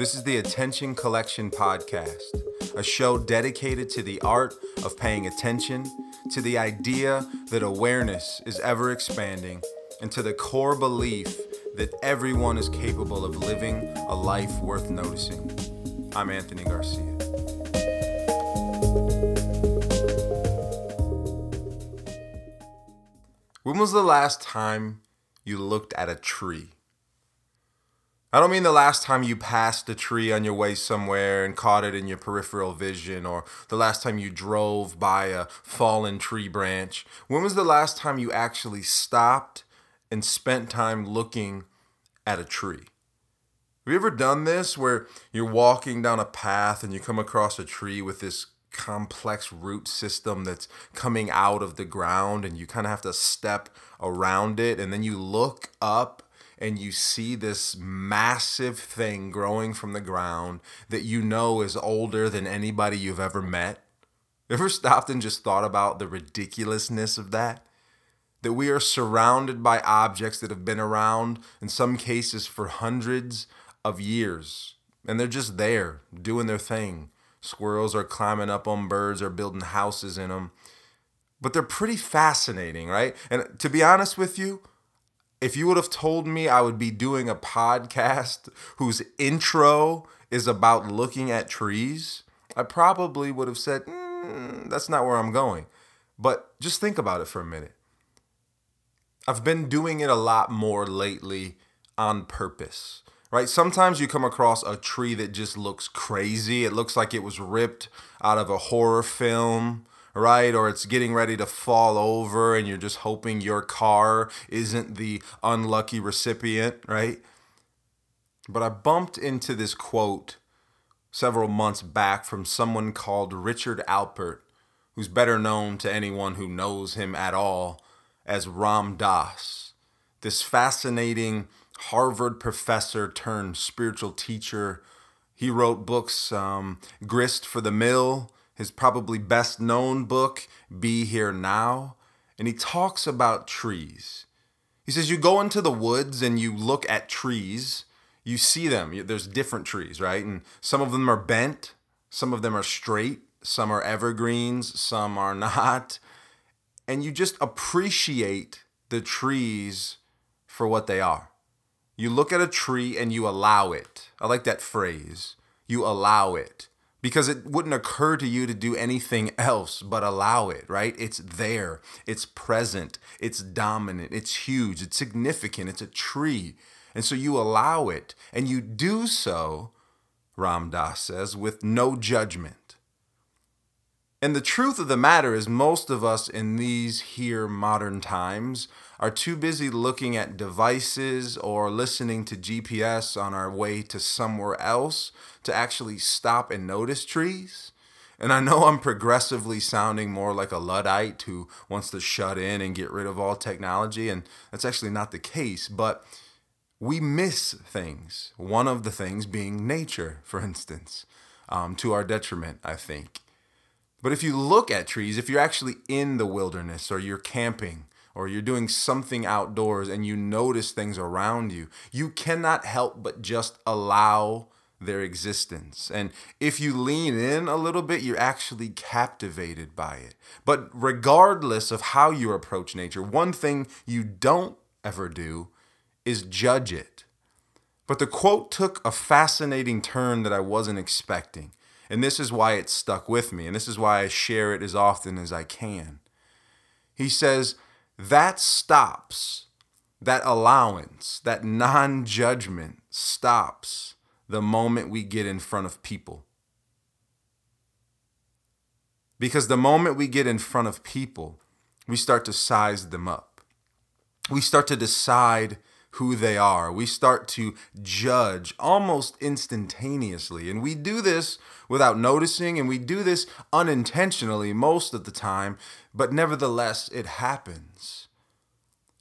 This is the Attention Collection Podcast, a show dedicated to the art of paying attention, to the idea that awareness is ever expanding, and to the core belief that everyone is capable of living a life worth noticing. I'm Anthony Garcia. When was the last time you looked at a tree? I don't mean the last time you passed a tree on your way somewhere and caught it in your peripheral vision, or the last time you drove by a fallen tree branch. When was the last time you actually stopped and spent time looking at a tree? Have you ever done this where you're walking down a path and you come across a tree with this complex root system that's coming out of the ground and you kind of have to step around it and then you look up and you see this massive thing growing from the ground that you know is older than anybody you've ever met? Ever stopped and just thought about the ridiculousness of that? That we are surrounded by objects that have been around, in some cases, for hundreds of years. And they're just there, doing their thing. Squirrels are climbing up on birds or building houses in them. But they're pretty fascinating, right? And to be honest with you, if you would have told me I would be doing a podcast whose intro is about looking at trees, I probably would have said, mm, that's not where I'm going. But just think about it for a minute. I've been doing it a lot more lately on purpose, right? Sometimes you come across a tree that just looks crazy. It looks like it was ripped out of a horror film right? Or it's getting ready to fall over and you're just hoping your car isn't the unlucky recipient, right? But I bumped into this quote several months back from someone called Richard Alpert, who's better known to anyone who knows him at all as Ram Dass, this fascinating Harvard professor turned spiritual teacher. He wrote books, um, Grist for the Mill, his probably best known book, Be Here Now, and he talks about trees. He says, You go into the woods and you look at trees, you see them. There's different trees, right? And some of them are bent, some of them are straight, some are evergreens, some are not. And you just appreciate the trees for what they are. You look at a tree and you allow it. I like that phrase. You allow it because it wouldn't occur to you to do anything else but allow it, right? It's there, it's present, it's dominant, it's huge, it's significant, it's a tree. And so you allow it, and you do so, Ram Dass says, with no judgment. And the truth of the matter is, most of us in these here modern times are too busy looking at devices or listening to GPS on our way to somewhere else to actually stop and notice trees. And I know I'm progressively sounding more like a Luddite who wants to shut in and get rid of all technology, and that's actually not the case, but we miss things. One of the things being nature, for instance, um, to our detriment, I think. But if you look at trees, if you're actually in the wilderness or you're camping or you're doing something outdoors and you notice things around you, you cannot help but just allow their existence. And if you lean in a little bit, you're actually captivated by it. But regardless of how you approach nature, one thing you don't ever do is judge it. But the quote took a fascinating turn that I wasn't expecting. And this is why it stuck with me. And this is why I share it as often as I can. He says, that stops, that allowance, that non judgment stops the moment we get in front of people. Because the moment we get in front of people, we start to size them up. We start to decide who they are. We start to judge almost instantaneously. And we do this without noticing, and we do this unintentionally most of the time, but nevertheless, it happens.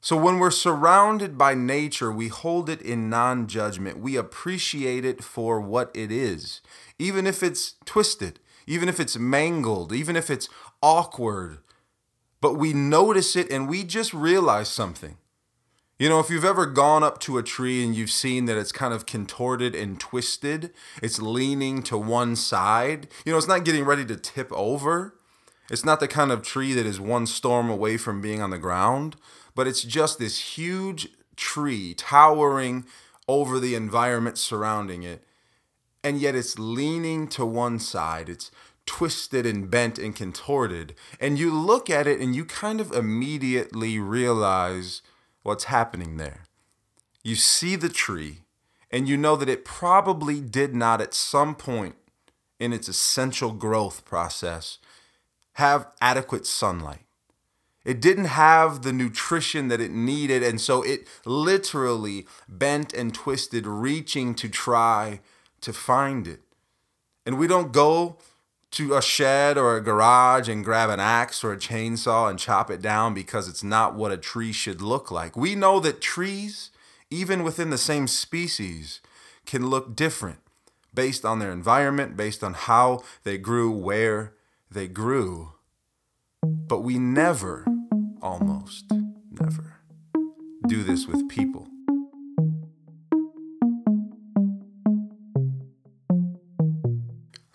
So when we're surrounded by nature, we hold it in non judgment. We appreciate it for what it is, even if it's twisted, even if it's mangled, even if it's awkward. But we notice it and we just realize something You know, if you've ever gone up to a tree and you've seen that it's kind of contorted and twisted, it's leaning to one side, you know, it's not getting ready to tip over. It's not the kind of tree that is one storm away from being on the ground, but it's just this huge tree towering over the environment surrounding it. And yet it's leaning to one side. It's twisted and bent and contorted. And you look at it and you kind of immediately realize what's happening there. You see the tree, and you know that it probably did not at some point in its essential growth process have adequate sunlight. It didn't have the nutrition that it needed, and so it literally bent and twisted, reaching to try to find it. And we don't go to a shed or a garage and grab an axe or a chainsaw and chop it down because it's not what a tree should look like. We know that trees, even within the same species, can look different based on their environment, based on how they grew, where they grew. But we never, almost never, do this with people.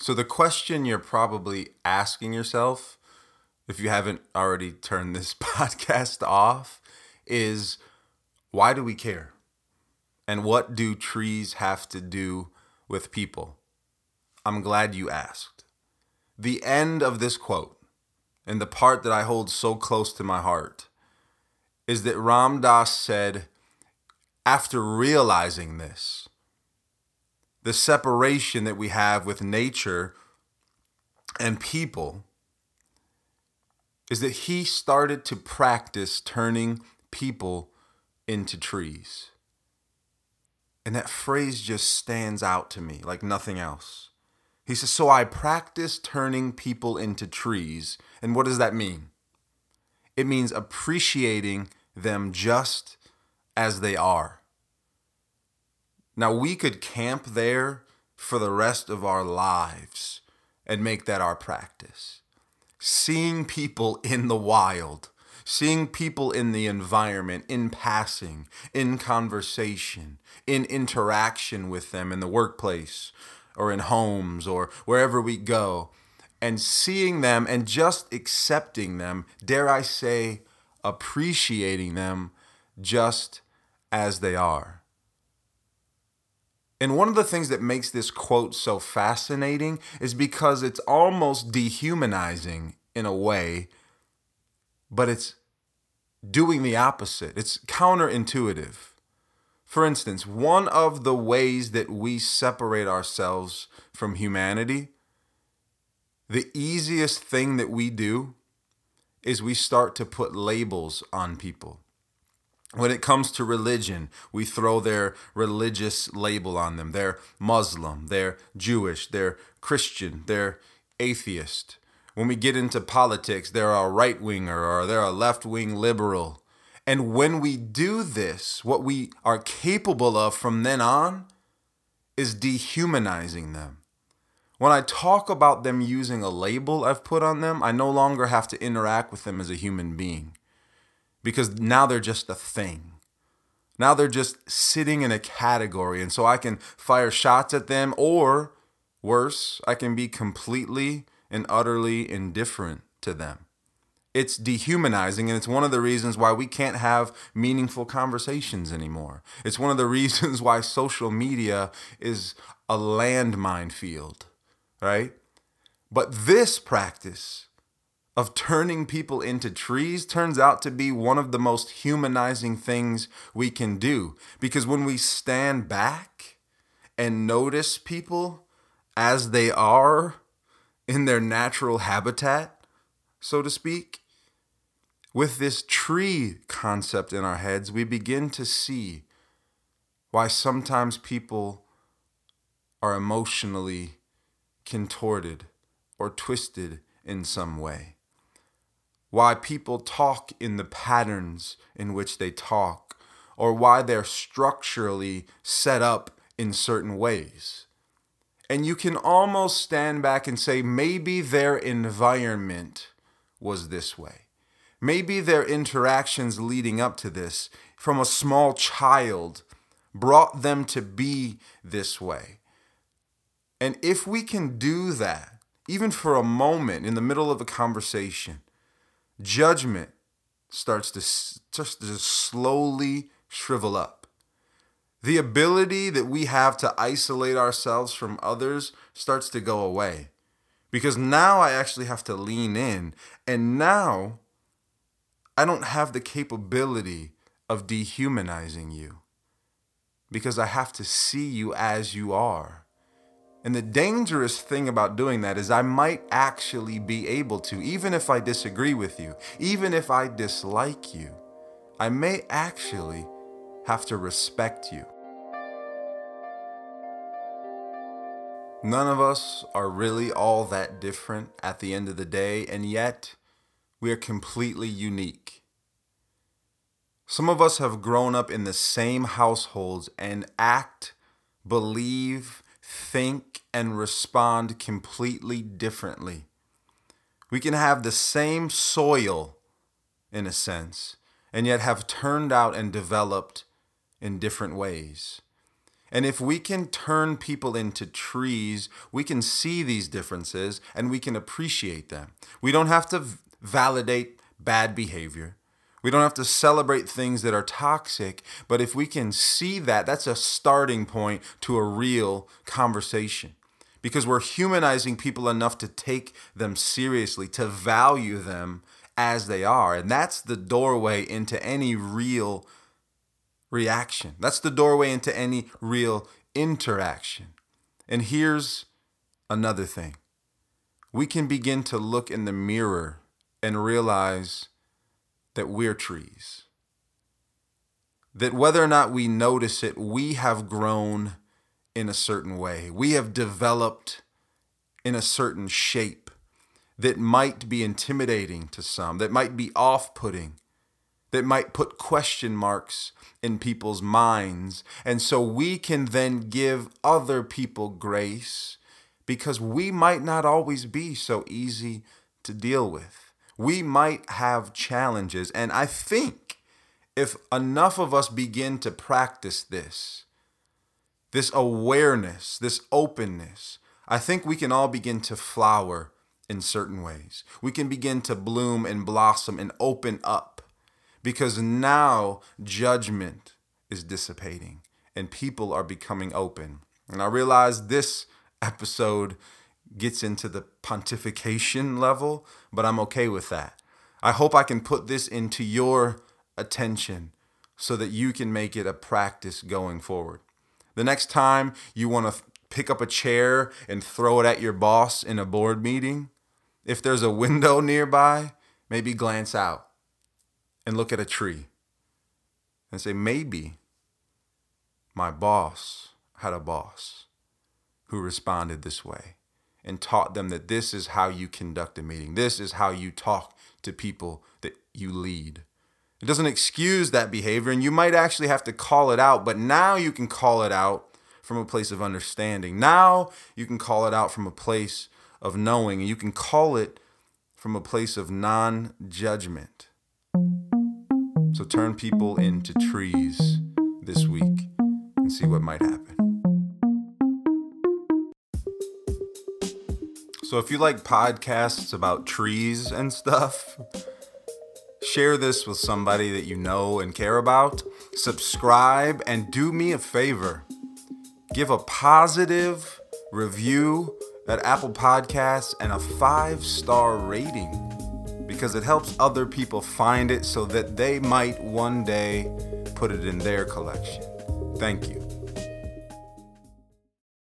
So, the question you're probably asking yourself, if you haven't already turned this podcast off, is why do we care? And what do trees have to do with people? I'm glad you asked. The end of this quote, and the part that I hold so close to my heart, is that Ram Dass said, after realizing this, the separation that we have with nature and people is that he started to practice turning people into trees. And that phrase just stands out to me like nothing else. He says, So I practice turning people into trees. And what does that mean? It means appreciating them just as they are. Now, we could camp there for the rest of our lives and make that our practice. Seeing people in the wild, seeing people in the environment, in passing, in conversation, in interaction with them in the workplace or in homes or wherever we go, and seeing them and just accepting them, dare I say, appreciating them just as they are. And one of the things that makes this quote so fascinating is because it's almost dehumanizing in a way, but it's doing the opposite. It's counterintuitive. For instance, one of the ways that we separate ourselves from humanity, the easiest thing that we do is we start to put labels on people when it comes to religion, we throw their religious label on them. They're Muslim, they're Jewish, they're Christian, they're atheist. When we get into politics, they're a right winger or they're a left wing liberal. And when we do this, what we are capable of from then on is dehumanizing them. When I talk about them using a label I've put on them, I no longer have to interact with them as a human being because now they're just a thing. Now they're just sitting in a category. And so I can fire shots at them, or worse, I can be completely and utterly indifferent to them. It's dehumanizing, and it's one of the reasons why we can't have meaningful conversations anymore. It's one of the reasons why social media is a landmine field, right? But this practice of turning people into trees turns out to be one of the most humanizing things we can do. Because when we stand back and notice people as they are in their natural habitat, so to speak, with this tree concept in our heads, we begin to see why sometimes people are emotionally contorted or twisted in some way why people talk in the patterns in which they talk, or why they're structurally set up in certain ways. And you can almost stand back and say maybe their environment was this way. Maybe their interactions leading up to this from a small child brought them to be this way. And if we can do that, even for a moment in the middle of a conversation, judgment starts to just to slowly shrivel up. The ability that we have to isolate ourselves from others starts to go away. Because now I actually have to lean in. And now I don't have the capability of dehumanizing you. Because I have to see you as you are. And the dangerous thing about doing that is I might actually be able to, even if I disagree with you, even if I dislike you, I may actually have to respect you. None of us are really all that different at the end of the day, and yet we are completely unique. Some of us have grown up in the same households and act, believe, think, and respond completely differently. We can have the same soil, in a sense, and yet have turned out and developed in different ways. And if we can turn people into trees, we can see these differences and we can appreciate them. We don't have to validate bad behavior. We don't have to celebrate things that are toxic, but if we can see that, that's a starting point to a real conversation. Because we're humanizing people enough to take them seriously, to value them as they are. And that's the doorway into any real reaction. That's the doorway into any real interaction. And here's another thing we can begin to look in the mirror and realize that we're trees. That whether or not we notice it, we have grown in a certain way. We have developed in a certain shape that might be intimidating to some, that might be off putting, that might put question marks in people's minds. And so we can then give other people grace because we might not always be so easy to deal with we might have challenges. And I think if enough of us begin to practice this, this awareness, this openness, I think we can all begin to flower in certain ways. We can begin to bloom and blossom and open up because now judgment is dissipating and people are becoming open. And I realize this episode gets into the pontification level, but I'm okay with that. I hope I can put this into your attention so that you can make it a practice going forward. The next time you want to pick up a chair and throw it at your boss in a board meeting, if there's a window nearby, maybe glance out and look at a tree and say, maybe my boss had a boss who responded this way and taught them that this is how you conduct a meeting. This is how you talk to people that you lead. It doesn't excuse that behavior, and you might actually have to call it out, but now you can call it out from a place of understanding. Now you can call it out from a place of knowing, and you can call it from a place of non judgment. So turn people into trees this week and see what might happen. So if you like podcasts about trees and stuff, share this with somebody that you know and care about. Subscribe and do me a favor. Give a positive review at Apple Podcasts and a five star rating because it helps other people find it so that they might one day put it in their collection. Thank you.